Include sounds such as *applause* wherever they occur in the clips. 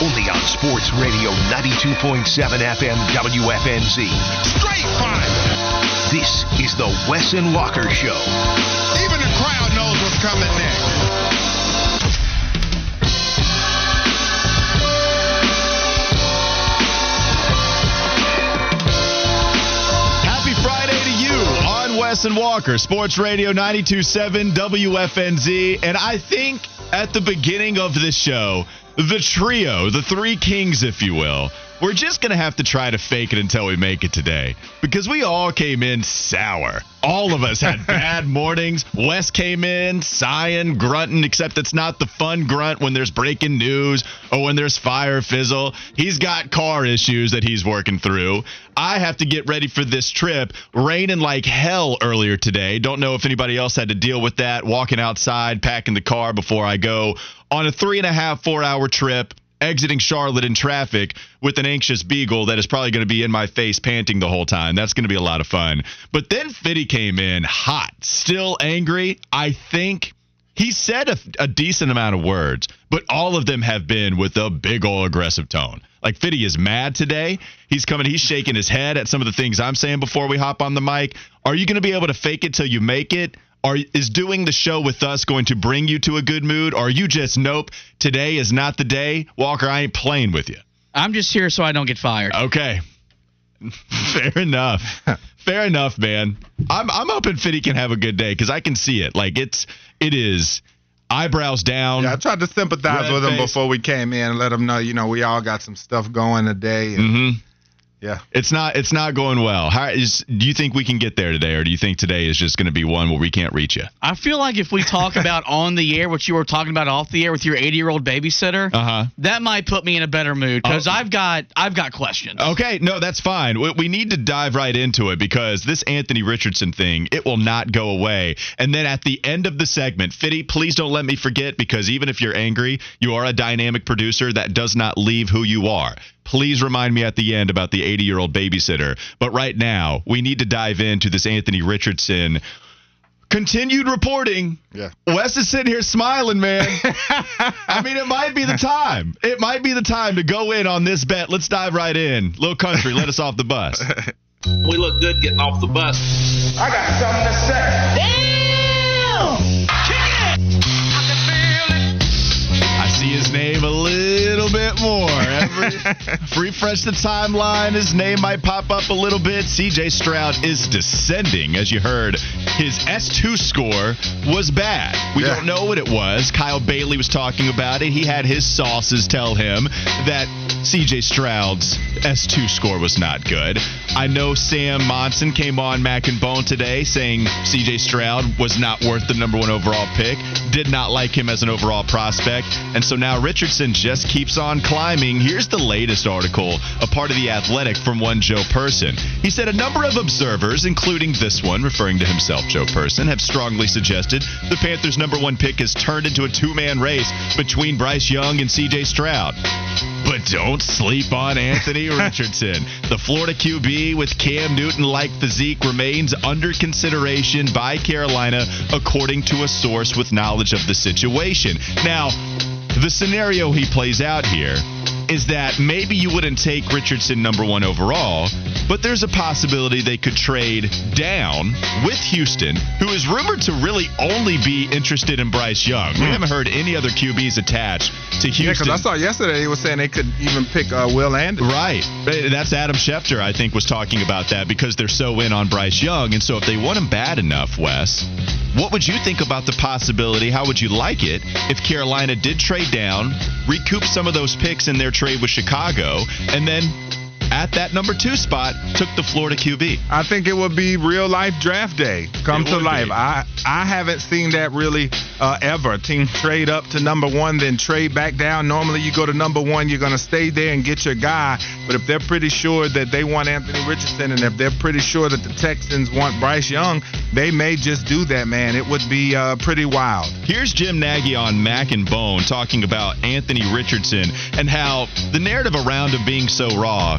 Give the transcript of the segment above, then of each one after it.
Only on Sports Radio 92.7 FM WFNZ. Straight fire. This is the Wes and Walker Show. Even the crowd knows what's coming next. And Walker, Sports Radio 927 WFNZ. And I think at the beginning of this show, the trio, the three kings, if you will, we're just going to have to try to fake it until we make it today because we all came in sour. All of us had *laughs* bad mornings. Wes came in sighing, grunting, except it's not the fun grunt when there's breaking news or when there's fire fizzle. He's got car issues that he's working through. I have to get ready for this trip. Raining like hell earlier today. Don't know if anybody else had to deal with that. Walking outside, packing the car before I go on a three and a half, four hour trip exiting Charlotte in traffic with an anxious beagle that is probably going to be in my face panting the whole time. That's going to be a lot of fun. But then Fitty came in hot, still angry. I think he said a, a decent amount of words, but all of them have been with a big ol' aggressive tone. Like Fitty is mad today. He's coming, he's shaking his head at some of the things I'm saying before we hop on the mic. Are you going to be able to fake it till you make it? Are is doing the show with us going to bring you to a good mood? Or are you just nope? Today is not the day, Walker. I ain't playing with you. I'm just here so I don't get fired. Okay, *laughs* fair enough. *laughs* fair enough, man. I'm I'm hoping Fitty can have a good day because I can see it. Like it's it is eyebrows down. Yeah, I tried to sympathize Red with him face. before we came in and let him know, you know, we all got some stuff going today. And, hmm Yeah. It's not it's not going well. How is do you think we can get there today, or do you think today is just going to be one where we can't reach you? I feel like if we talk *laughs* about on the air what you were talking about off the air with your 80 year old babysitter, Uh huh. that might put me in a better mood because Oh. I've got I've got questions. Okay, no, that's fine. We, we need to dive right into it because this Anthony Richardson thing, it will not go away. And then at the end of the segment, Fitty, please don't let me forget because even if you're angry, you are a dynamic producer that does not leave who you are. Please remind me at the end about the 80 year old babysitter. But right now, we need to dive into this Anthony Richardson continued reporting. Yeah. Wes is sitting here smiling, man. *laughs* I mean, it might be the time. It might be the time to go in on this bet. Let's dive right in. Little country, let us off the bus. *laughs* We look good getting off the bus. I got something to say. See his name a little bit more. Every, *laughs* refresh the timeline. His name might pop up a little bit. CJ Stroud is descending. As you heard, his S2 score was bad. We Yeah. don't know what it was. Kyle Bailey was talking about it. He had his sauces tell him that CJ Stroud's S2 score was not good. I know Sam Monson came on Mac and Bone today saying CJ Stroud was not worth the number one overall pick. Did not like him as an overall prospect. And so now Richardson just keeps on climbing. Here's the latest article, a part of The Athletic from one Joe Person. He said a number of observers, including this one, referring to himself, Joe Person, have strongly suggested the Panthers' number one pick has turned into a two man race between Bryce Young and CJ Stroud. But don't sleep on Anthony *laughs* Richardson. The Florida QB with Cam Newton like physique remains under consideration by Carolina, according to a source with knowledge of the situation. Now, the scenario he plays out here is that maybe you wouldn't take Richardson number one overall, but there's a possibility they could trade down with Houston, who is rumored to really only be interested in Bryce Young. We haven't heard any other QBs attached to Houston. Yeah, because I saw yesterday he was saying they could even pick uh, Will Anderson. Right. That's Adam Schefter, I think, was talking about that because they're so in on Bryce Young. And so if they want him bad enough, Wes, what would you think about the possibility? How would you like it if Carolina did trade down, recoup some of those picks in their trade with Chicago, and then at that number two spot took the Florida QB. I think it would be real life draft day come It to life. be. I I haven't seen that really uh, ever. Team trade up to number one, then trade back down. Normally, you go to number one, you're going to stay there and get your guy. But if they're pretty sure that they want Anthony Richardson, and if they're pretty sure that the Texans want Bryce Young, they may just do that. Man, it would be uh, pretty wild. Here's Jim Nagy on Mac and Bone talking about Anthony Richardson and how the narrative around him being so raw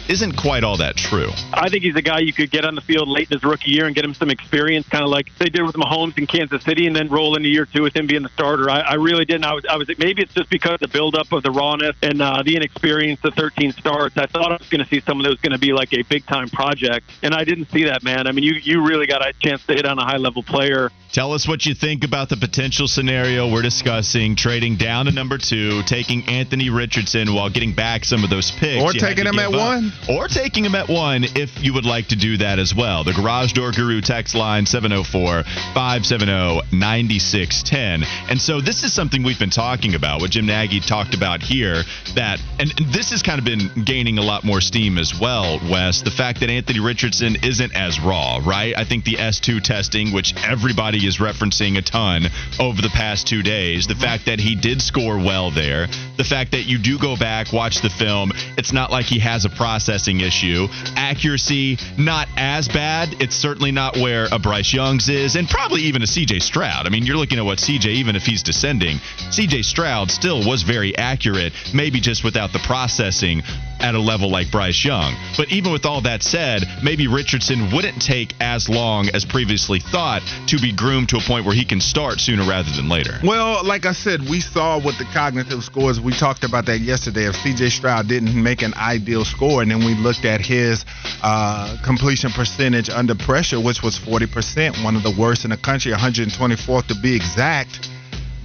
isn't quite all that true. I think he's a guy you could get on the field late in his rookie year and get him some experience, kind of like they did with Mahomes in Kansas City, and then roll into year two with him being the starter. I, I really didn't. I was, I was. Maybe it's just because of the buildup of the rawness and uh, the inexperience, the 13 starts. I thought I was going to see someone that was going to be like a big time project, and I didn't see that, man. I mean, you you really got a chance to hit on a high level player. Tell us what you think about the potential scenario we're discussing trading down to number two, taking Anthony Richardson while getting back some of those picks. Or taking him at up. one. Or taking him at one if you would like to do that as well. The Garage Door Guru text line 704 570 9610. And so this is something we've been talking about, what Jim Nagy talked about here, that, and and this has kind of been gaining a lot more steam as well, Wes. The fact that Anthony Richardson isn't as raw, right? I think the S2 testing, which everybody is referencing a ton over the past two days, the fact that he did score well there, the fact that you do go back, watch the film, it's not like he has a processing issue. Accuracy, not as bad. It's certainly not where a Bryce Young's is, and probably even a CJ Stroud. I mean, you're looking at what CJ, even if he's descending, CJ Stroud still was very accurate, maybe just without the processing at a level like Bryce Young. But even with all that said, maybe Richardson wouldn't take as long as previously thought to be groomed to a point where he can start sooner rather than later. Well, like I said, we saw with the cognitive scores. We talked about that yesterday. If C.J. Stroud didn't make an ideal score, and then we looked at his uh, completion percentage under pressure, which was 40%, one of the worst in the country, 124th to be exact.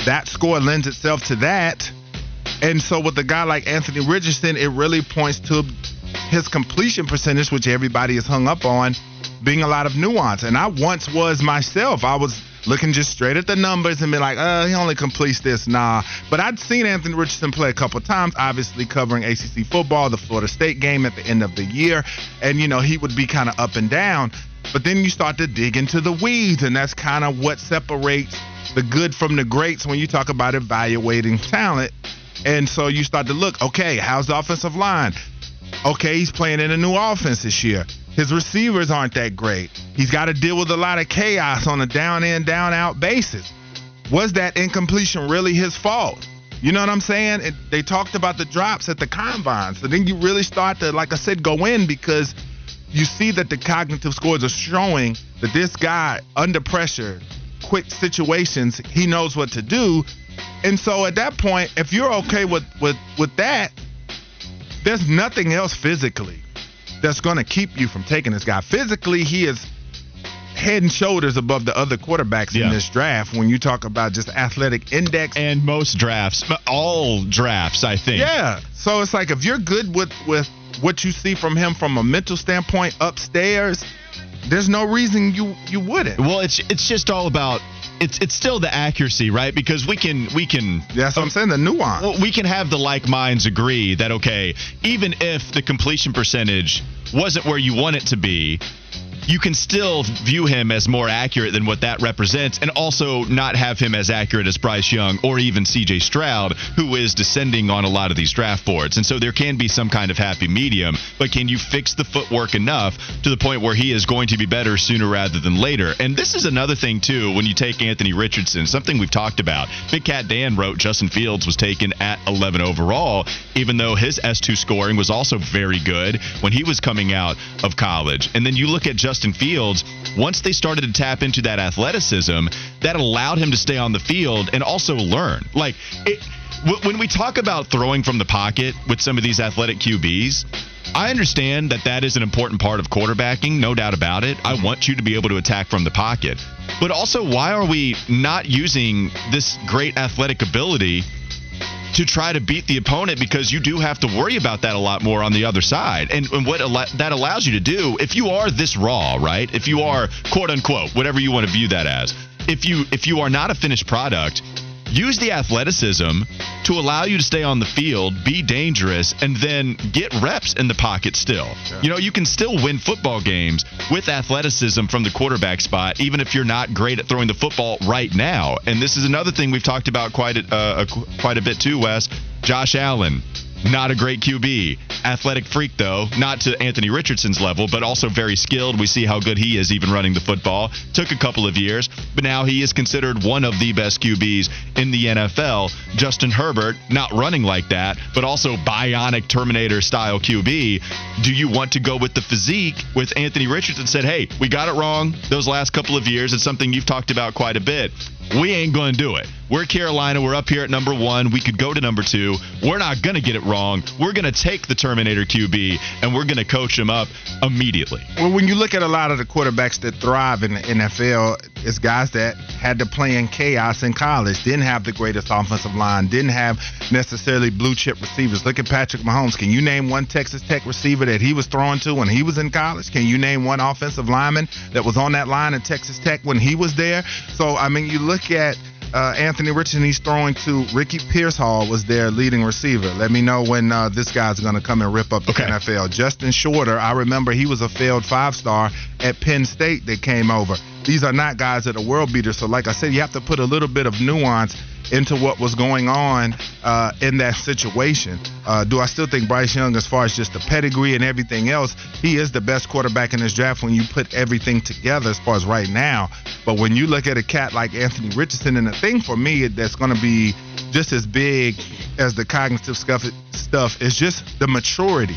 That score lends itself to that. And so with a guy like Anthony Richardson, it really points to his completion percentage, which everybody is hung up on, being a lot of nuance. And I once was myself. I was looking just straight at the numbers and be like, uh, he only completes this. Nah. But I'd seen Anthony Richardson play a couple times, obviously covering ACC football, the Florida State game at the end of the year. And, you know, he would be kind of up and down. But then you start to dig into the weeds, and that's kind of what separates the good from the greats when you talk about evaluating talent. And so you start to look, okay, how's the offensive line? Okay, he's playing in a new offense this year. His receivers aren't that great. He's got to deal with a lot of chaos on a down in, down out basis. Was that incompletion really his fault? You know what I'm saying? It, they talked about the drops at the combine. So then you really start to, like I said, go in because you see that the cognitive scores are showing that this guy, under pressure, quick situations, he knows what to do. And so at that point, if you're okay with with with that, there's nothing else physically that's going to keep you from taking this guy. Physically, he is head and shoulders above the other quarterbacks Yeah. in this draft when you talk about just athletic index. And most drafts, all drafts, I think. Yeah. So it's like if you're good with with what you see from him from a mental standpoint upstairs, there's no reason you you wouldn't. Well, it's it's just all about it's it's still the accuracy, right? Because we can we can That's what I'm um, saying. The nuance. well, we can have the like minds agree that okay, even if the completion percentage wasn't where you want it to be, you can still view him as more accurate than what that represents, and also not have him as accurate as Bryce Young or even CJ Stroud, who is descending on a lot of these draft boards. And so there can be some kind of happy medium, but can you fix the footwork enough to the point where he is going to be better sooner rather than later? And this is another thing, too, when you take Anthony Richardson, something we've talked about. Big Cat Dan wrote Justin Fields was taken at 11 overall, even though his S2 scoring was also very good when he was coming out of college. And then you look at Justin Fields, once they started to tap into that athleticism, that allowed him to stay on the field and also learn. Like, it, when we talk about throwing from the pocket with some of these athletic QBs, I understand that that is an important part of quarterbacking, no doubt about it. I want you to be able to attack from the pocket. But also, why are we not using this great athletic ability to try to beat the opponent because you do have to worry about that a lot more on the other side. And, and what al- that allows you to do, if you are this raw, right? If you are quote unquote, whatever you want to view that as, if you if you are not a finished product, use the athleticism to allow you to stay on the field, be dangerous, and then get reps in the pocket still. Yeah. You know, you can still win football games with athleticism from the quarterback spot, even if you're not great at throwing the football right now. And this is another thing we've talked about quite a, uh, quite a bit too, Wes. Josh Allen not a great QB. Athletic freak, though, not to Anthony Richardson's level, but also very skilled. We see how good he is even running the football. Took a couple of years, but now he is considered one of the best QBs in the NFL. Justin Herbert, not running like that, but also bionic Terminator style QB. Do you want to go with the physique with Anthony Richardson? Said, hey, we got it wrong those last couple of years. It's something you've talked about quite a bit. We ain't going to do it. We're Carolina. We're up here at number one. We could go to number two. We're not going to get it wrong. We're going to take the Terminator QB and we're going to coach him up immediately. Well, when you look at a lot of the quarterbacks that thrive in the NFL, it's guys that had to play in chaos in college, didn't have the greatest offensive line, didn't have necessarily blue chip receivers. Look at Patrick Mahomes. Can you name one Texas Tech receiver that he was throwing to when he was in college? Can you name one offensive lineman that was on that line at Texas Tech when he was there? So, I mean, you look at uh, Anthony Richardson, he's throwing to Ricky Pearsall was their leading receiver. Let me know when uh, this guy's going to come and rip up the okay. NFL. Justin Shorter, I remember he was a failed five star at Penn State that came over. These are not guys that are world beaters. So, like I said, you have to put a little bit of nuance into what was going on uh, in that situation. Uh, do I still think Bryce Young, as far as just the pedigree and everything else, he is the best quarterback in this draft when you put everything together as far as right now. But when you look at a cat like Anthony Richardson, and the thing for me that's going to be just as big as the cognitive stuff, stuff is just the maturity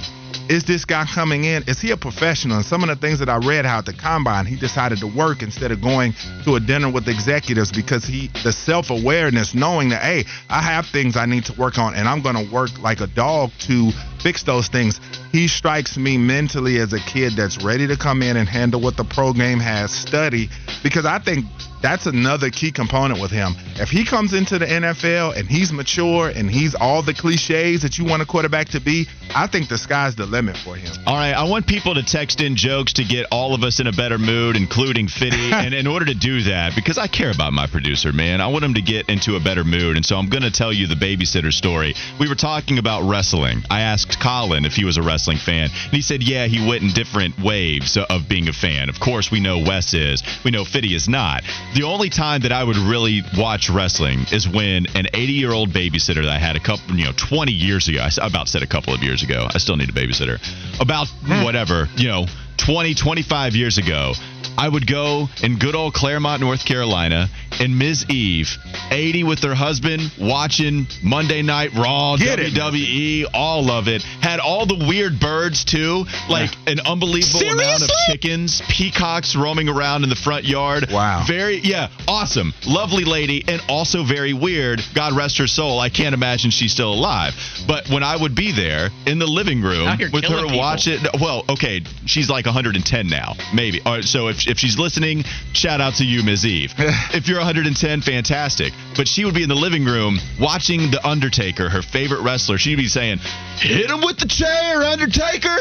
is this guy coming in? Is he a professional? And some of the things that I read how at the combine, he decided to work instead of going to a dinner with executives because he the self awareness, knowing that hey, I have things I need to work on, and I'm to work like a dog to fix those things. He strikes me mentally as a kid that's ready to come in and handle what the pro game has, study because I think that's another key component with him. If he comes into the NFL and he's mature and he's all the cliches that you want a quarterback to be, I think the sky's the limit for him. All right, I want people to text in jokes to get all of us in a better mood, including Fitty. *laughs* and in order to do that, because I care about my producer, man, I want him to get into a better mood. And so I'm going to tell you the babysitter story. We were talking about wrestling. I asked Colin if he was a wrestling fan, and he said, yeah, he went in different waves of being a fan. Of course, we know Wes is. We know Fitty is not. The only time that I would really watch wrestling is when an 80 year old babysitter that I had a couple, you know, 20 years ago, I about said a couple of years ago, I still need a babysitter, about hmm. whatever, you know, 20, 25 years ago, I would go in good old Claremont, North Carolina, and Ms. Eve, 80 with her husband, watching Monday Night Raw, Get WWE, it. all of it. Had all the weird birds too, like yeah. an unbelievable Seriously? amount of chickens, peacocks roaming around in the front yard. Wow. Very, yeah, awesome. Lovely lady, and also very weird. God rest her soul. I can't imagine she's still alive. But when I would be there in the living room with her watching, well, okay, she's like 110 now, maybe. Right, so if if she's listening, shout out to you, Ms. Eve. *laughs* if you're 110, fantastic. But she would be in the living room watching The Undertaker, her favorite wrestler. She'd be saying, Hit him with the chair, Undertaker.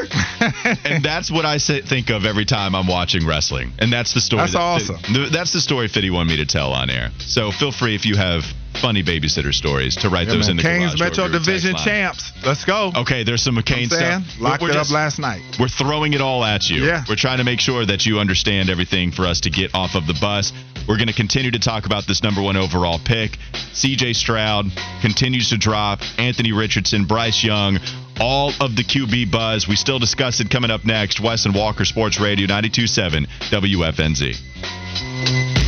*laughs* and that's what I say, think of every time I'm watching wrestling. And that's the story. That's that, awesome. that's the story Fitty wanted me to tell on air. So feel free if you have funny babysitter stories to write yeah, those man. in the Canes Metro Division champs. Let's go. Okay, there's some McCain stuff. Locked we're, we're it just, up last night. We're throwing it all at you. Yeah. We're trying to make sure that you understand everything for us to get off of the bus. We're going to continue to talk about this number one overall pick. CJ Stroud continues to drop. Anthony Richardson, Bryce Young, all of the QB buzz. We still discuss it coming up next. Wes and Walker Sports Radio 927 WFNZ.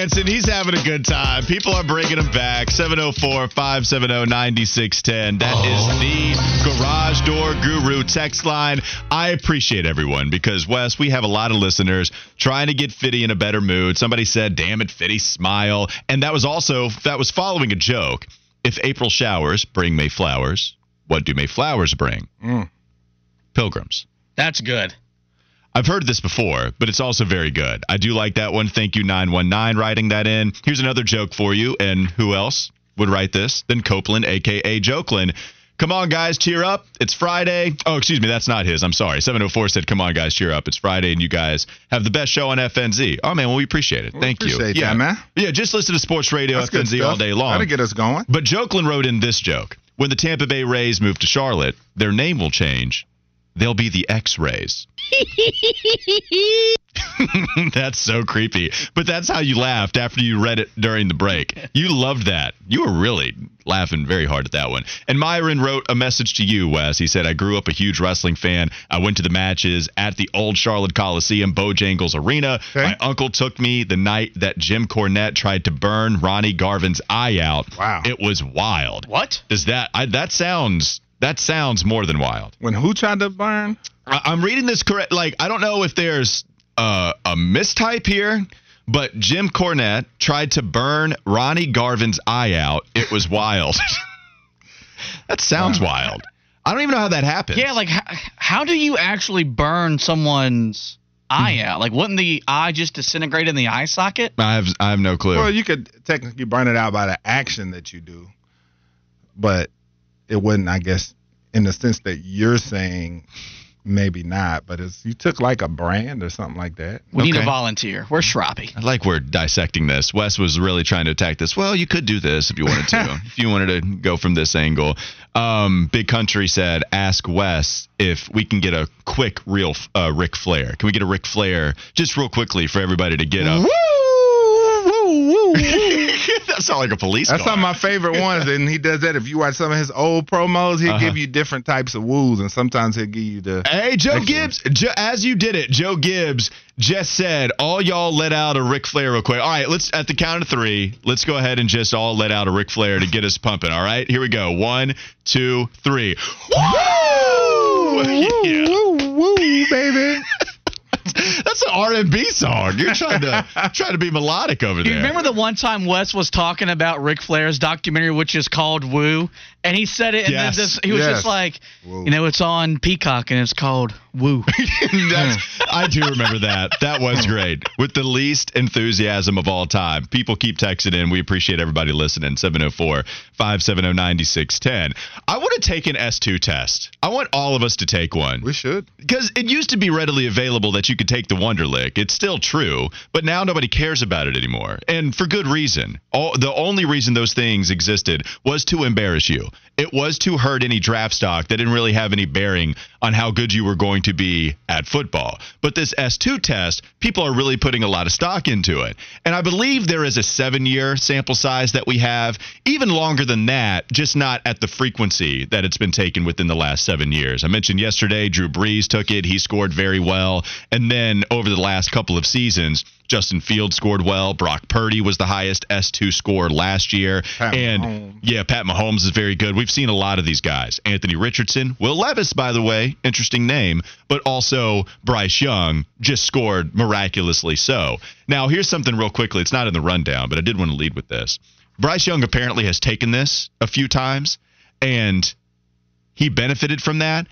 Dancing. He's having a good time. People are bringing him back. 704 570 9610. That is the Garage Door Guru text line. I appreciate everyone because, Wes, we have a lot of listeners trying to get Fitty in a better mood. Somebody said, damn it, Fitty, smile. And that was also, that was following a joke. If April showers bring May flowers, what do May flowers bring? Mm. Pilgrims. That's good. I've heard this before, but it's also very good. I do like that one. Thank you, 919, writing that in. Here's another joke for you. And who else would write this than Copeland, a.k.a. Jokeland? Come on, guys, cheer up. It's Friday. Oh, excuse me, that's not his. I'm sorry. 704 said, Come on, guys, cheer up. It's Friday, and you guys have the best show on FNZ. Oh, man, well, we appreciate it. Thank you. appreciate yeah. man. Yeah, just listen to Sports Radio That's FNZ all day long. That'll get us going. But Jokeland wrote in this joke. When the Tampa Bay Rays move to Charlotte, their name will change. They'll be the X Rays. *laughs* *laughs* that's so creepy. But that's how you laughed after you read it during the break. You loved that. You were really laughing very hard at that one. And Myron wrote a message to you, Wes. He said, I grew up a huge wrestling fan. I went to the matches at the old Charlotte Coliseum, Bojangles Arena. Okay. My uncle took me the night that Jim Cornette tried to burn Ronnie Garvin's eye out. Wow. It was wild. What? Does that I, that sounds that sounds more than wild. When who tried to burn? I, I'm reading this correct. Like I don't know if there's uh, a mistype here, but Jim Cornette tried to burn Ronnie Garvin's eye out. It was wild. *laughs* that sounds wild. I don't even know how that happened. Yeah, like how, how do you actually burn someone's eye out? Like, wouldn't the eye just disintegrate in the eye socket? I have I have no clue. Well, you could technically burn it out by the action that you do, but it wasn't, I guess, in the sense that you're saying, maybe not. But it's you took like a brand or something like that. We need Okay. a volunteer. We're Shroppy. I like we're dissecting this. Wes was really trying to attack this. Well, you could do this if you wanted to. if you wanted to go from this angle. Um, Big Country said, ask Wes if we can get a quick real uh, Ric Flair. Can we get a Ric Flair just real quickly for everybody to get up? That sounds like a police That's car. some of my favorite ones, *laughs* and he does that. If you watch some of his old promos, he'll Uh-huh. give you different types of woos, and sometimes he'll give you the. Hey, Joe. Gibbs, jo- as you did it, Joe Gibbs just said, all y'all let out a Ric Flair real quick. All right, let's, at the count of three, let's go ahead and just all let out a Ric Flair to get us pumping. All right, here we go. One, two, three. Woo! *laughs* Yeah. Woo, woo, baby. *laughs* That's an R&B song. You're trying to *laughs* trying to be melodic over there. You there. remember the one time Wes was talking about Ric Flair's documentary, which is called Woo, and he said it, and Yes. then this, he was Yes. just like, Woo. you know, it's on Peacock, and it's called Woo. *laughs* That's, I do remember that. That was great. With the least enthusiasm of all time. People keep texting in. We appreciate everybody listening. 704 570 9610. I want to take an S2 test. I want all of us to take one. We should. Because it used to be readily available that you could take the Wonderlic. It's still true, but now nobody cares about it anymore. And for good reason. All, the only reason those things existed was to embarrass you. It was to hurt any draft stock that didn't really have any bearing on how good you were going to be at football. But this S2 test, people are really putting a lot of stock into it. And I believe there is a seven year sample size that we have, even longer than that, just not at the frequency that it's been taken within the last seven years. I mentioned yesterday, Drew Brees took it. He scored very well. And then over the last couple of seasons, Justin Fields scored well. Brock Purdy was the highest S2 score last year. Pat and Mahomes. yeah, Pat Mahomes is very good. We've seen a lot of these guys. Anthony Richardson, Will Levis, by the way, interesting name, but also Bryce Young just scored miraculously so. Now, here's something real quickly. It's not in the rundown, but I did want to lead with this. Bryce Young apparently has taken this a few times, and he benefited from that.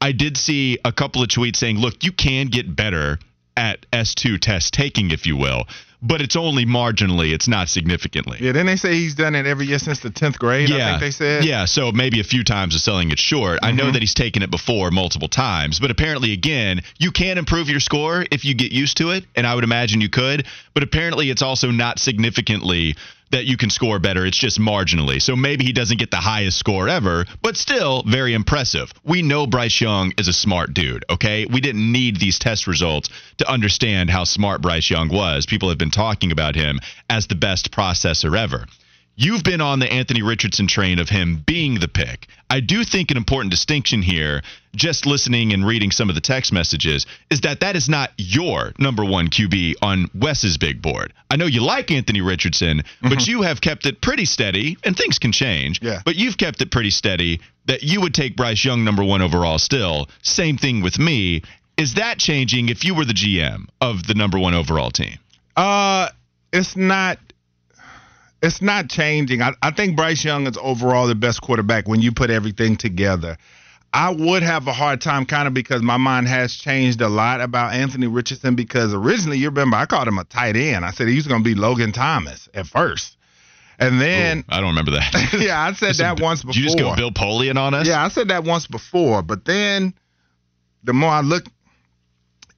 I did see a couple of tweets saying, look, you can get better at S2 test taking, if you will, but it's only marginally, it's not significantly. Yeah, then they say he's done it every year since the 10th grade, I think they said. Yeah, so maybe a few times of selling it short. I know mm-hmm. that he's taken it before multiple times, but apparently, again, you can improve your score if you get used to it, and I would imagine you could, but apparently it's also not significantly that you can score better. It's just marginally. So maybe he doesn't get the highest score ever, but still very impressive. We know Bryce Young is a smart dude, okay? We didn't need these test results to understand how smart Bryce Young was. People have been talking about him as the best processor ever. You've been on the Anthony Richardson train of him being the pick. I do think an important distinction here, just listening and reading some of the text messages, is that that is not your number one QB on Wes's big board. I know you like Anthony Richardson, but you have kept it pretty steady, and things can change. Yeah. But you've kept it pretty steady that you would take Bryce Young number one overall still. Same thing with me. Is that changing if you were the GM of the number one overall team? Uh, it's not. It's not changing. I, I think Bryce Young is overall the best quarterback when you put everything together. I would have a hard time kind of because my mind has changed a lot about Anthony Richardson because originally you remember I called him a tight end. I said he was going to be Logan Thomas at first. And then Ooh, I don't remember that. *laughs* yeah, I said that once before. You just go Bill Polian on us? Yeah, I said that once before, but then the more I look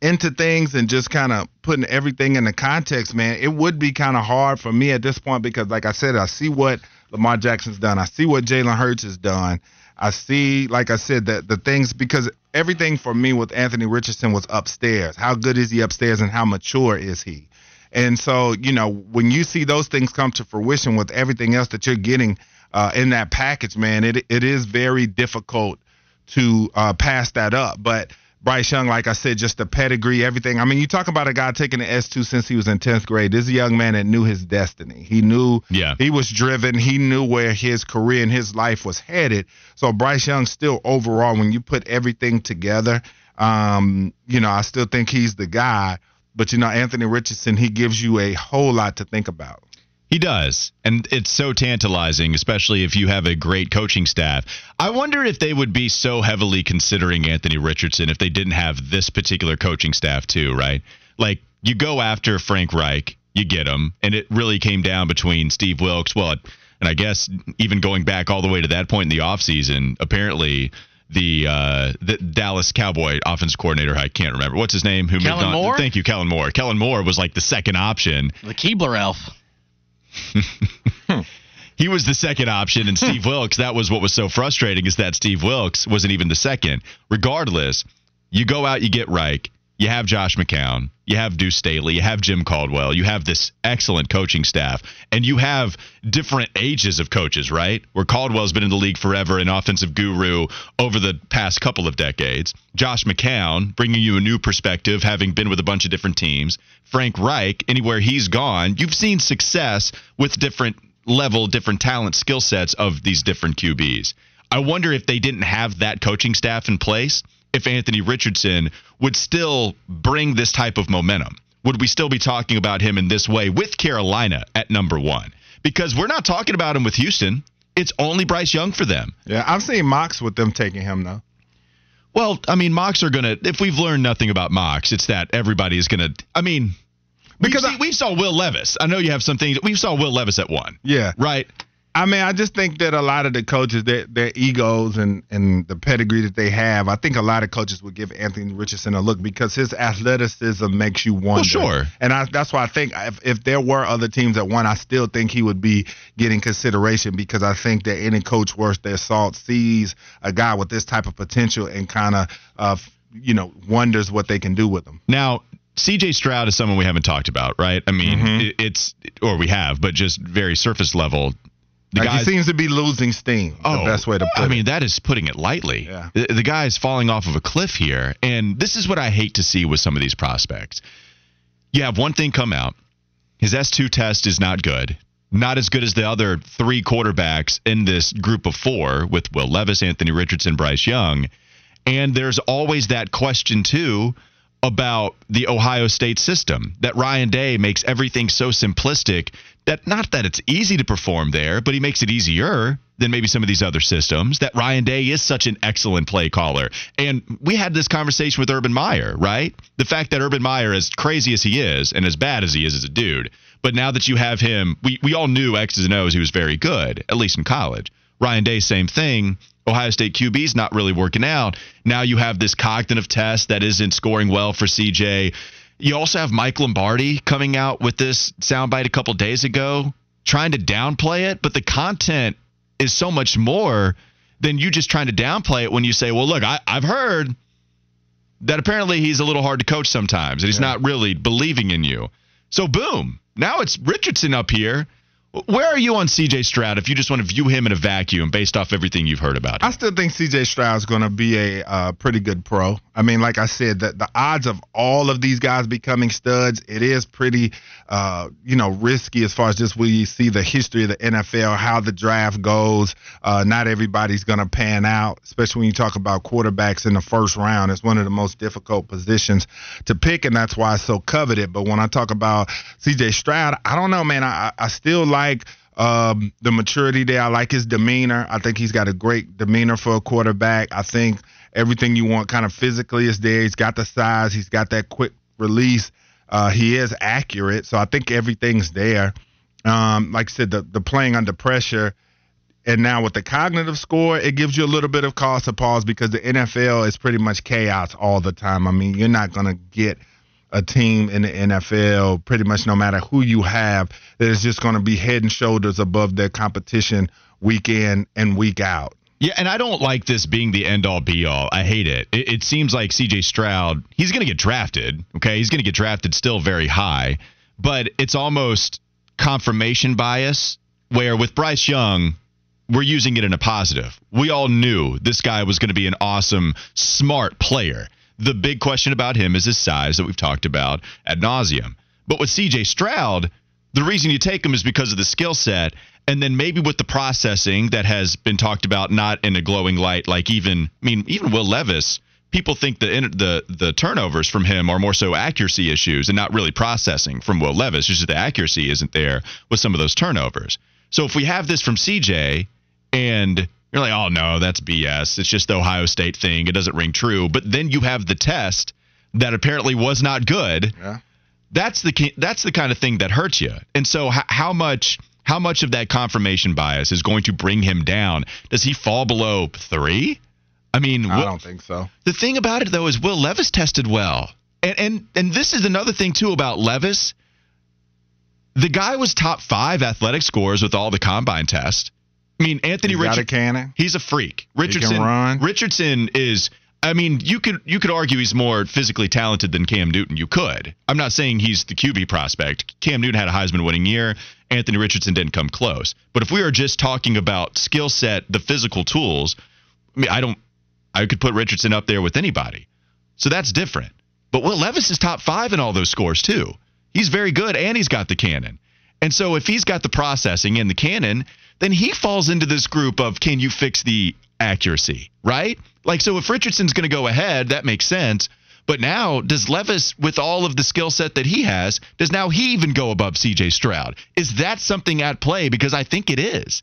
into things and just kind of putting everything in the context, man, it would be kind of hard for me at this point because, like I said, I see what Lamar Jackson's done. I see what Jalen Hurts has done. I see, like I said, that the things because everything for me with Anthony Richardson was upstairs. How good is he upstairs and how mature is he? And so, you know, when you see those things come to fruition with everything else that you're getting uh, in that package, man, it it is very difficult to uh, pass that up. But Bryce Young, like I said, just the pedigree, everything. I mean, you talk about a guy taking the S2 since he was in 10th grade. This is a young man that knew his destiny. He knew Yeah. he was driven. He knew where his career and his life was headed. So Bryce Young still overall, when you put everything together, um, you know, I still think he's the guy. But you know, Anthony Richardson, he gives you a whole lot to think about. He does. And it's so tantalizing, especially if you have a great coaching staff. I wonder if they would be so heavily considering Anthony Richardson if they didn't have this particular coaching staff, too, right? Like, you go after Frank Reich, you get him, and it really came down between Steve Wilks. Well, and I guess even going back all the way to that point in the offseason, apparently the uh, the Dallas Cowboy offense coordinator, I can't remember. What's his name? Who moved Kellen on? Moore? Thank you, Kellen Moore. Kellen Moore was like the second option. The Keebler elf. Hmm. he was the second option and Steve *laughs* Wilks that was what was so frustrating is that Steve Wilks wasn't even the second. Regardless you go out you get Reich you have Josh McCown. You have Deuce Staley. You have Jim Caldwell. You have this excellent coaching staff. And you have different ages of coaches right? Where Caldwell's been in the league forever an offensive guru over the past couple of decades. Josh McCown bringing you a new perspective having been with a bunch of different teams. Frank Reich anywhere he's gone you've seen success with different level, different talent, skill sets of these different QBs. I wonder if they didn't have that coaching staff in place, if Anthony Richardson would still bring this type of momentum. Would we still be talking about him in this way with Carolina at number one? Because we're not talking about him with Houston. It's only Bryce Young for them. Yeah, I've seen mocks with them taking him though. Well, I mean, mocks are going to, if we've learned nothing about mocks, it's that everybody is going to, I mean, Because because we saw Will Levis. I know you have some things. We saw Will Levis at one. Yeah. Right. I mean, I just think that a lot of the coaches, their, their egos and, and the pedigree that they have, I think a lot of coaches would give Anthony Richardson a look because his athleticism makes you wonder. sure. And I, that's why I think if, if there were other teams that won, I still think he would be getting consideration because I think that any coach worth their salt sees a guy with this type of potential and kind of, uh, you know, wonders what they can do with him. Now, CJ Stroud is someone we haven't talked about, right? I mean, Mm-hmm. it, it's or we have, but just very surface level. The Like guys, he seems to be losing steam. Oh, the best way to put I it. mean, that is putting it lightly. Yeah. The, the guy is falling off of a cliff here, and this is what I hate to see with some of these prospects. You have one thing come out. His S2 test is not good. Not as good as the other three quarterbacks in this group of four with Will Levis, Anthony Richardson, Bryce Young. And there's always that question, too, about the Ohio State system that Ryan Day makes everything so simplistic that not that it's easy to perform there, but he makes it easier than maybe some of these other systems. That Ryan Day is such an excellent play caller. And we had this conversation with Urban Meyer, right? The fact that Urban Meyer, as crazy as he is and as bad as he is as a dude, but now that you have him, we, we all knew X's and O's, he was very good, at least in college. Ryan Day, same thing. Ohio State QB's not really working out. Now you have this cognitive test that isn't scoring well for CJ. You also have Mike Lombardi coming out with this soundbite a couple days ago, trying to downplay it, but the content is so much more than you just trying to downplay it when you say, well, look, I, I've heard that apparently he's a little hard to coach sometimes and he's not really believing in you. So, boom, now it's Richardson up here Where are you on CJ Stroud if you just want to view him in a vacuum based off everything you've heard about him? I still think CJ Stroud is going to be a uh, pretty good pro. I mean, like I said, the, the odds of all of these guys becoming studs, it is pretty, uh, you know, risky as far as just we see the history of the NFL, how the draft goes. Uh, not everybody's going to pan out, especially when you talk about quarterbacks in the first round. It's one of the most difficult positions to pick, and that's why it's so coveted. But when I talk about CJ Stroud, I don't know, man. I, I still like um, the maturity there. I like his demeanor. I think he's got a great demeanor for a quarterback. I think everything you want kind of physically is there. He's got the size, he's got that quick release. Uh, he is accurate. So I think everything's there. Um, like I said, the, the playing under pressure. And now with the cognitive score, it gives you a little bit of cause to pause because the NFL is pretty much chaos all the time. I mean, you're not going to get – a team in the NFL, pretty much no matter who you have, that is just going to be head and shoulders above their competition week in and week out. Yeah, and I don't like this being the end all be all. I hate it. It, it seems like CJ Stroud, he's going to get drafted. Okay. He's going to get drafted still very high, but it's almost confirmation bias where with Bryce Young, we're using it in a positive. We all knew this guy was going to be an awesome, smart player. The big question about him is his size that we've talked about ad nauseum. But with CJ Stroud, the reason you take him is because of the skill set. And then maybe with the processing that has been talked about, not in a glowing light, like even, I mean, even Will Levis, people think the the the turnovers from him are more so accuracy issues and not really processing from Will Levis. Just the accuracy isn't there with some of those turnovers. So if we have this from CJ and you're like, oh no, that's BS. It's just the Ohio State thing. It doesn't ring true. But then you have the test that apparently was not good. Yeah. That's the that's the kind of thing that hurts you. And so how, how much how much of that confirmation bias is going to bring him down? Does he fall below three? I mean, I don't think so. The thing about it though is Will Levis tested well, and and and this is another thing too about Levis. The guy was top five athletic scores with all the combine tests. I mean, Anthony Richardson. He's a freak. Richardson. Richardson is. I mean, you could you could argue he's more physically talented than Cam Newton. You could. I'm not saying he's the QB prospect. Cam Newton had a Heisman winning year. Anthony Richardson didn't come close. But if we are just talking about skill set, the physical tools, I mean, I don't. I could put Richardson up there with anybody. So that's different. But Will Levis is top five in all those scores too. He's very good, and he's got the cannon. And so if he's got the processing and the cannon, then he falls into this group of can you fix the accuracy, right? Like, so if Richardson's going to go ahead, that makes sense. But now, does Levis, with all of the skill set that he has, does now he even go above CJ Stroud? Is that something at play? Because I think it is.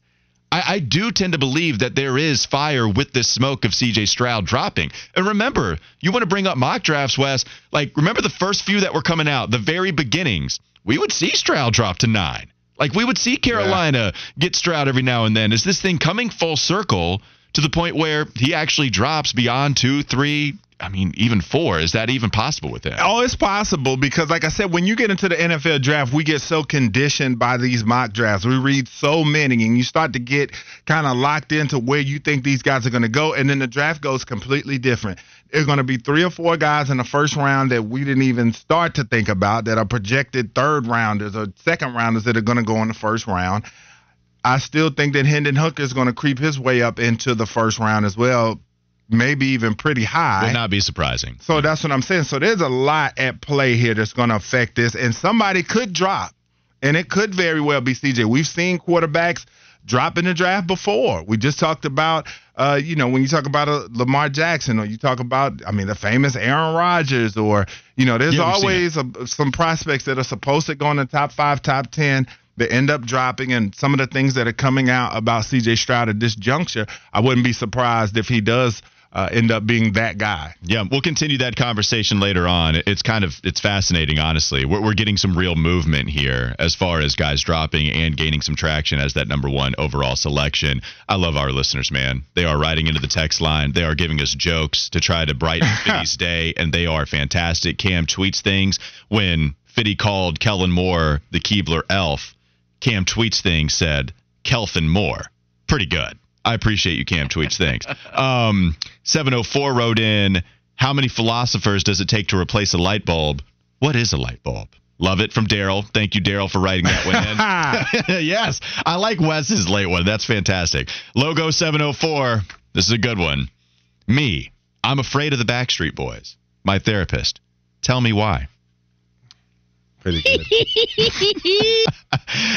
I, I, do tend to believe that there is fire with this smoke of CJ Stroud dropping. And remember, you want to bring up mock drafts, Wes. Like, remember the first few that were coming out, the very beginnings, we would see Stroud drop to nine. Like we would see Carolina yeah. get Stroud every now and then. Is this thing coming full circle to the point where he actually drops beyond two, three, I mean, even four. Is that even possible with him? Oh, it's possible because, like I said, when you get into the NFL draft, we get so conditioned by these mock drafts. We read so many, and you start to get kind of locked into where you think these guys are going to go, and then the draft goes completely different. There's going to be three or four guys in the first round that we didn't even start to think about that are projected third rounders or second rounders that are going to go in the first round. I still think that Hendon Hooker is going to creep his way up into the first round as well maybe even pretty high. Would not be surprising. So yeah. that's what I'm saying. So there's a lot at play here that's going to affect this, and somebody could drop, and it could very well be CJ. We've seen quarterbacks drop in the draft before. We just talked about, uh, you know, when you talk about a Lamar Jackson, or you talk about, I mean, the famous Aaron Rodgers, or you know, there's yeah, always a, some prospects that are supposed to go in the top five, top ten that end up dropping. And some of the things that are coming out about CJ Stroud at this juncture, I wouldn't be surprised if he does uh, end up being that guy. Yeah, we'll continue that conversation later on. It's kind of it's fascinating, honestly. We're, we're getting some real movement here as far as guys dropping and gaining some traction as that number one overall selection. I love our listeners, man. They are writing into the text line. They are giving us jokes to try to brighten *laughs* Fiddy's day, and they are fantastic. Cam tweets things when Fiddy called Kellen Moore the Keebler elf. Cam tweets things said Kelvin Moore. Pretty good. I appreciate you, Cam tweets Thanks. Um, 704 wrote in, How many philosophers does it take to replace a light bulb? What is a light bulb? Love it from Daryl. Thank you, Daryl, for writing that one in. *laughs* yes, I like Wes's late one. That's fantastic. Logo 704. This is a good one. Me, I'm afraid of the Backstreet Boys. My therapist. Tell me why. Pretty good. *laughs*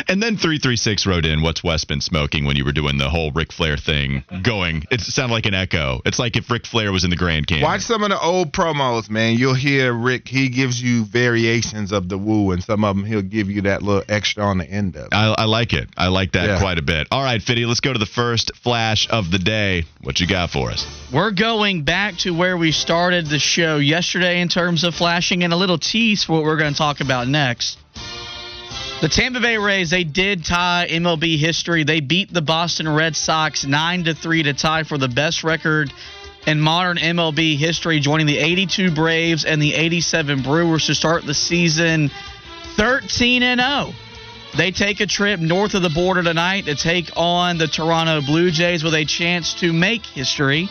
and then 336 wrote in, What's Wes been smoking when you were doing the whole Ric Flair thing going? It sounded like an echo. It's like if Ric Flair was in the Grand Canyon. Watch some of the old promos, man. You'll hear Rick. He gives you variations of the woo, and some of them he'll give you that little extra on the end of it. I, I like it. I like that Yeah. quite a bit. All right, Fiddy, let's go to the first flash of the day. What you got for us? We're going back to where we started the show yesterday in terms of flashing and a little tease for what we're going to talk about next. The Tampa Bay Rays, they did tie MLB history. They beat the Boston Red Sox 9 to 3 to tie for the best record in modern MLB history, joining the 82 Braves and the 87 Brewers to start the season 13 and 0. They take a trip north of the border tonight to take on the Toronto Blue Jays with a chance to make history.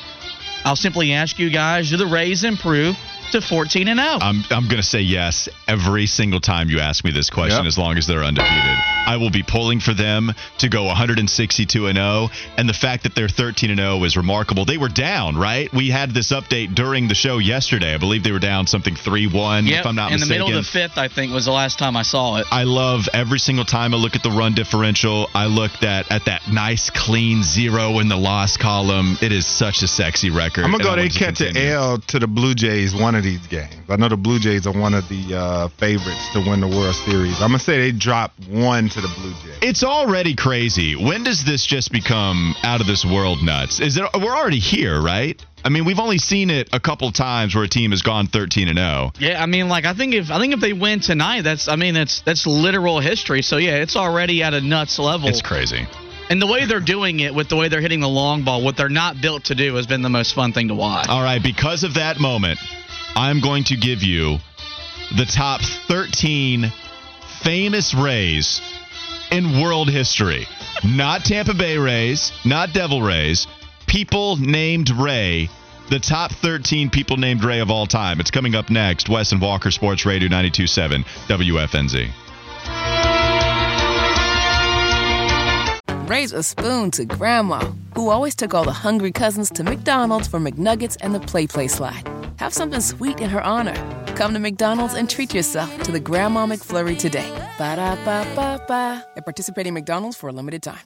I'll simply ask you guys, do the Rays improve to 14 and oh? 0? I'm, I'm going to say yes every single time you ask me this question Yep. as long as they're undefeated. I will be pulling for them to go 162 and 0 and the fact that they're 13 and 0 is remarkable. They were down, right? We had this update during the show yesterday. I believe they were down something 3-1 Yep, if I'm not mistaken. in the middle of the fifth, I think, was the last time I saw it. I love every single time I look at the run differential. I looked at at that nice clean zero in the loss column. It is such a sexy record. I'm gonna go. They to catch an. L to the Blue Jays one of these games. I know the Blue Jays are one of the uh, favorites to win the World Series. I'm gonna say they drop one to the Blue Jays. It's already crazy. When does this just become out of this world nuts? Is it? We're already here, right? I mean, we've only seen it a couple times where a team has gone 13 and oh. 0. Yeah, I mean, like I think if I think if they win tonight, that's I mean that's that's literal history. So yeah, it's already at a nuts level. It's crazy. And the way they're doing it, with the way they're hitting the long ball, what they're not built to do, has been the most fun thing to watch. All right, because of that moment, I'm going to give you the top 13 famous Rays in world history. Not Tampa Bay Rays, not Devil Rays, people named Ray. The top 13 people named Ray of all time. It's coming up next. Wes and Walker Sports Radio 927 WFNZ. Raise a spoon to Grandma, who always took all the hungry cousins to McDonald's for McNuggets and the Play Play slide. Have something sweet in her honor. Come to McDonald's and treat yourself to the Grandma McFlurry today. Ba da ba ba ba. At participating McDonald's for a limited time.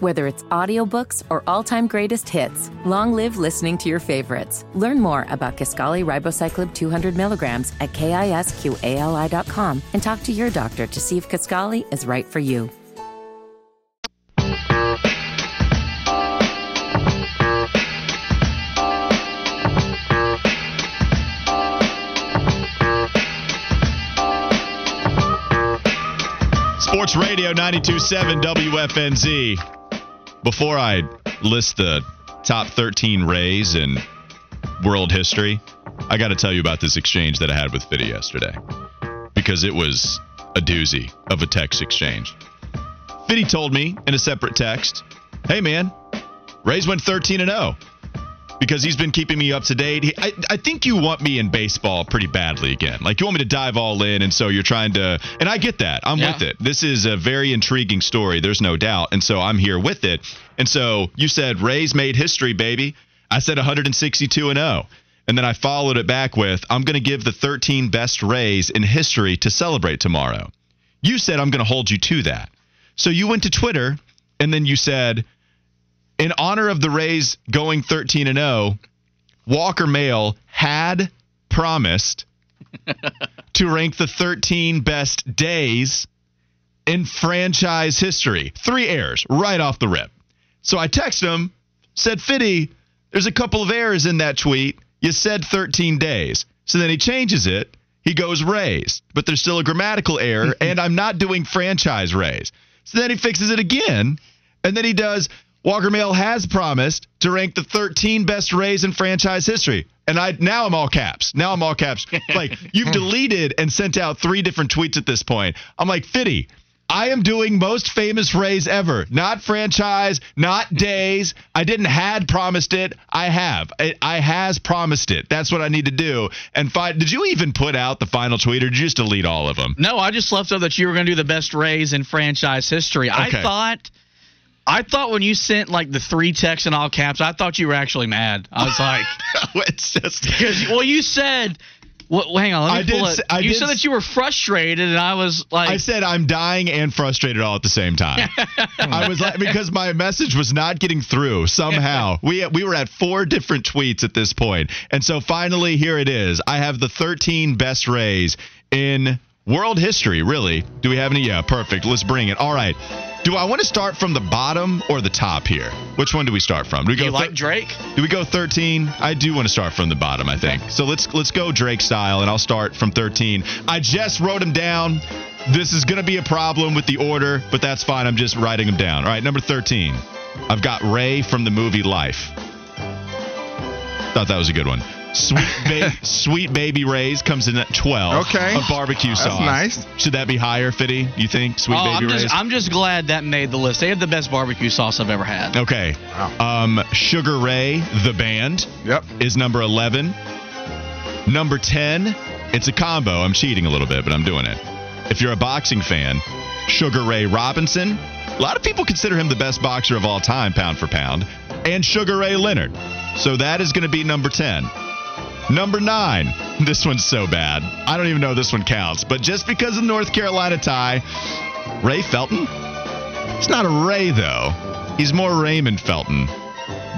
Whether it's audiobooks or all-time greatest hits, long live listening to your favorites. Learn more about Kisqali Ribociclib 200 milligrams at kisqali.com and talk to your doctor to see if Kisqali is right for you. Sports Radio 927 WFNZ. Before I list the top 13 Rays in world history, I got to tell you about this exchange that I had with Fiddy yesterday because it was a doozy of a text exchange. Fiddy told me in a separate text, "Hey man, Rays went 13 and 0." Because he's been keeping me up to date. He, I, I think you want me in baseball pretty badly again. Like you want me to dive all in, and so you're trying to. And I get that. I'm Yeah. with it. This is a very intriguing story. There's no doubt, and so I'm here with it. And so you said Rays made history, baby. I said 162 and 0. And then I followed it back with, I'm going to give the 13 best Rays in history to celebrate tomorrow. You said, I'm going to hold you to that. So you went to Twitter and then you said, in honor of the Rays going 13 and 0, Walker Mail had promised *laughs* to rank the 13 best days in franchise history. Three errors right off the rip. So I texted him, said, Fiddy, there's a couple of errors in that tweet. You said 13 days. So then he changes it. He goes Rays, but there's still a grammatical error, *laughs* and I'm not doing franchise Rays. So then he fixes it again, and then he does Walker Mail has promised to rank the 13 best Rays in franchise history. And I now I'm all caps. Now I'm all caps. *laughs* Like you've deleted and sent out three different tweets at this point. I'm like, Fiddy, I am doing most famous Rays ever. Not franchise, not days. I didn't had promised it. I have. I, I has promised it. That's what I need to do. And fi- did you even put out the final tweet or did you just delete all of them? No, I just left out that you were going to do the best Rays in franchise history. Okay. I thought. I thought when you sent like the three texts in all caps, I thought you were actually mad. I was like, *laughs* no, it's just because well, you said, well, hang on, let me I did pull s- it. I you did said that you were frustrated, and I was like, I said I'm dying and frustrated all at the same time. *laughs* I was like because my message was not getting through somehow. *laughs* We we were at four different tweets at this point, and so finally here it is. I have the 13 best Rays in world history. Really? Do we have any? Yeah, perfect. Let's bring it. All right. Do I want to start from the bottom or the top here? Which one do we start from? Do we do go you thir- like Drake? do we go 13? I do want to start from the bottom, I think. So let's let's go Drake style and I'll start from 13. I just wrote them down. This is going to be a problem with the order, but that's fine. I'm just writing them down. All right, number 13. I've got Ray from the movie Life. Thought that was a good one. Sweet, ba- *laughs* sweet baby Ray's comes in at 12. Okay. A barbecue sauce. That's sauce. nice. Should that be higher, Fitty? You think? Sweet oh, baby I'm Ray's? just, I'm just glad that made the list. They have the best barbecue sauce I've ever had. Okay. Wow. Um, Sugar Ray, the band, Yep. is number 11. Number 10, it's a combo. I'm cheating a little bit, but I'm doing it. If you're a boxing fan, Sugar Ray Robinson. A lot of people consider him the best boxer of all time, pound for pound. And Sugar Ray Leonard. So that is going to be number 10. Number nine. This one's so bad. I don't even know this one counts. But just because of North Carolina tie, Ray Felton? It's not a Ray, though. He's more Raymond Felton.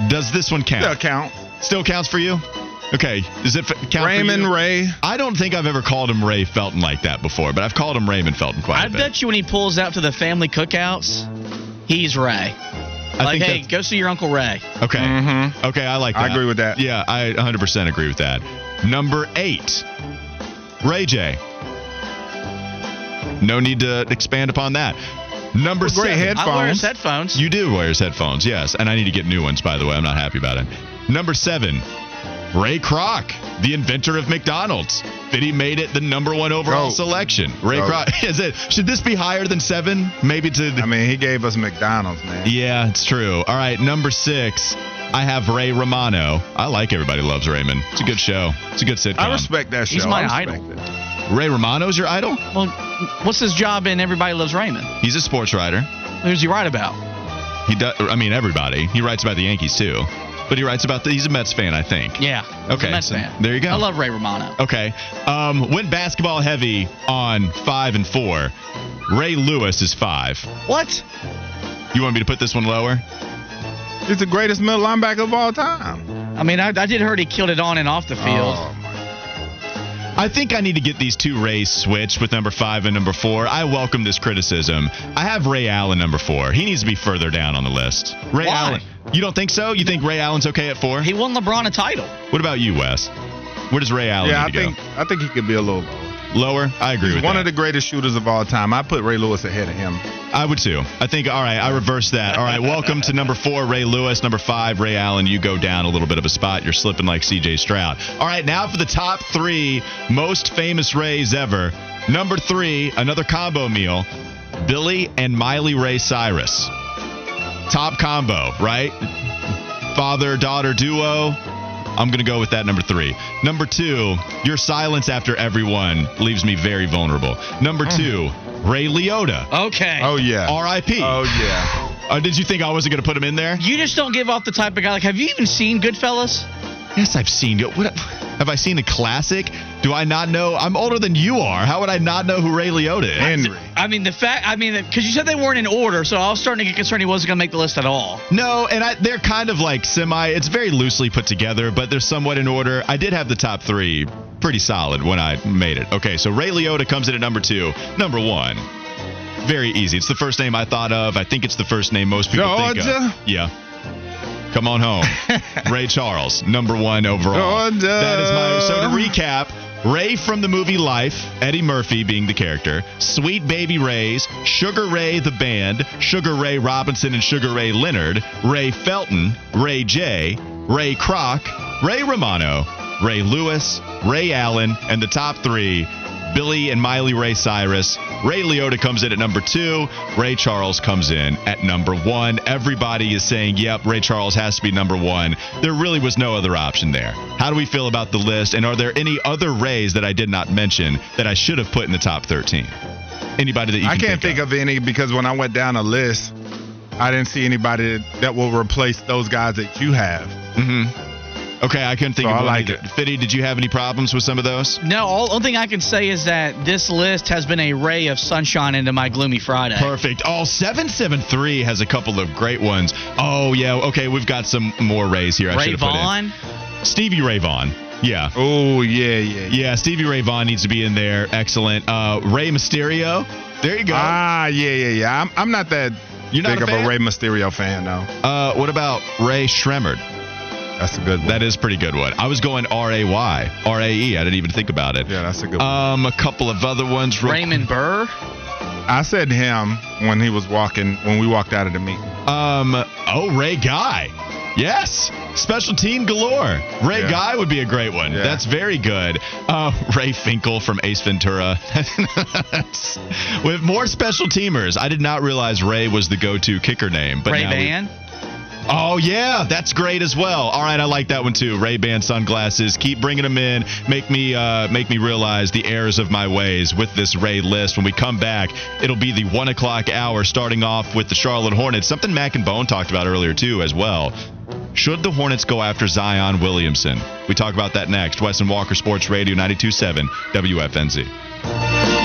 Does this one count? Still count. Still counts for you? Okay. Does it f- count Raymond for you? Ray. I don't think I've ever called him Ray Felton like that before, but I've called him Raymond Felton quite I a bit. I bet you when he pulls out to the family cookouts, he's Ray. I like, think hey, go see your Uncle Ray. Okay. Mm-hmm. Okay, I like I agree with that. Yeah, I 100% agree with that. Number eight, Ray J. No need to expand upon that. Number Well, great seven. I wear his Headphones. headphones. You do wear his headphones, yes. And I need to get new ones, by the way. I'm not happy about it. Number seven, Ray Kroc, the inventor of McDonald's. That he made it the number one overall Goat. selection. Ray Goat. Kroc. *laughs* Is it? Should this be higher than seven? Maybe to. I mean, he gave us McDonald's, man. Yeah, it's true. All right, number six. I have Ray Romano. I like Everybody Loves Raymond. It's a good show. It's a good sitcom. I respect that show. He's my idol. it. Ray Romano's your idol? Well, what's his job in Everybody Loves Raymond? He's a sports writer. Who's he write about? He does. I mean, everybody. He writes about the Yankees too, but he writes about the. He's a Mets fan, I think. Yeah. he's a Okay, Mets so fan. there you go. I love Ray Romano. Okay. Um, went basketball heavy on five and four. Ray Lewis is five. What? You want me to put this one lower? He's the greatest middle linebacker of all time. I mean, I, I did heard he killed it on and off the field. Oh, my. I think I need to get these two Rays switched with number five and number four. I welcome this criticism. I have Ray Allen number four. He needs to be further down on the list. Ray Why? Allen. You don't think so? You think Ray Allen's okay at four? He won LeBron a title. What about you, Wes? Where does Ray Allen Yeah, I need to think I think he could be a little lower. I agree He's with one that. of the greatest shooters of all time. I put Ray Lewis ahead of him. I would too. I think, all right, I reverse that. All right, welcome to number four, Ray Lewis. Number five, Ray Allen. You go down a little bit of a spot. You're slipping like CJ Stroud. All right, now for the top three most famous Rays ever. Number three, another combo meal Billy and Miley Ray Cyrus. Top combo, right? Father daughter duo. I'm going to go with that number three. Number two, your silence after everyone leaves me very vulnerable. Number two, Ray Liotta. Okay. Oh yeah. R.I.P. Oh yeah. Uh, did you think I wasn't going to put him in there? You just don't give off the type of guy. Like, have you even seen Goodfellas? Yes, I've seen it. What have I seen a classic? Do I not know? I'm older than you are. How would I not know who Ray Liotta is? Henry. I mean, the fact, I mean, because you said they weren't in order, so I was starting to get concerned he wasn't going to make the list at all. No, and I, they're kind of like semi. It's very loosely put together, but they're somewhat in order. I did have the top three pretty solid when I made it. Okay, so Ray Liotta comes in at number two. Number one, very easy. It's the first name I thought of. I think it's the first name most people think of. Yeah. Come on home. *laughs* Ray Charles, number one overall. Oh, Georgia. That is my. So to recap, Ray from the movie Life, Eddie Murphy being the character, Sweet Baby Rays, Sugar Ray the band, Sugar Ray Robinson and Sugar Ray Leonard, Ray Felton, Ray J, Ray Kroc, Ray Romano, Ray Lewis, Ray Allen, and the top three, Billy and Miley Ray Cyrus. Ray Liotta comes in at number two. Ray Charles comes in at number one. Everybody is saying, yep, Ray Charles has to be number one. There really was no other option there. How do we feel about the list? And are there any other Rays that I did not mention that I should have put in the top 13? Anybody that you I can can't think of? of any because when I went down a list, I didn't see anybody that will replace those guys that you have. Mm-hmm. Okay, I couldn't think So of I one like either. it. Fitty, did you have any problems with some of those? No, all only thing I can say is that this list has been a ray of sunshine into my gloomy Friday. Perfect. Oh, 773 has a couple of great ones. Oh, yeah. Okay, we've got some more Rays here. I Ray should have put Vaughn. Stevie Ray Vaughan. Yeah. Oh yeah, yeah, yeah. Yeah, Stevie Ray Vaughan needs to be in there. Excellent. Uh, Rey Mysterio. There you go. Ah, yeah, yeah, yeah. I'm, I'm not that You're not big a of fan? a Rey Mysterio fan, though. Uh, what about Rae Sremmurd? That's a good one. That is pretty good one. I was going R A Y, R A E. I didn't even think about it. yeah, that's a good one. Um, a couple of other ones. real- Raymond Burr. I said him when he was walking when we walked out of the meeting. Um, oh, Ray Guy. Yes. Special team galore. Ray Yeah. Guy would be a great one. Yeah. That's very good. Uh, *laughs* Ray Finkle from Ace Ventura. *laughs* With more special teamers, I did not realize Ray was the go-to kicker name. But Ray now we- Ban. Oh yeah, that's great as well. All right, I like that one too. Ray Ban sunglasses. Keep bringing them in. Make me uh, make me realize the errors of my ways with this Ray list. When we come back, it'll be the one o'clock hour, starting off with the Charlotte Hornets. Something Mac and Bone talked about earlier too, as well. Should the Hornets go after Zion Williamson? We talk about that next. Wes and Walker Sports Radio 92.7 WFNZ.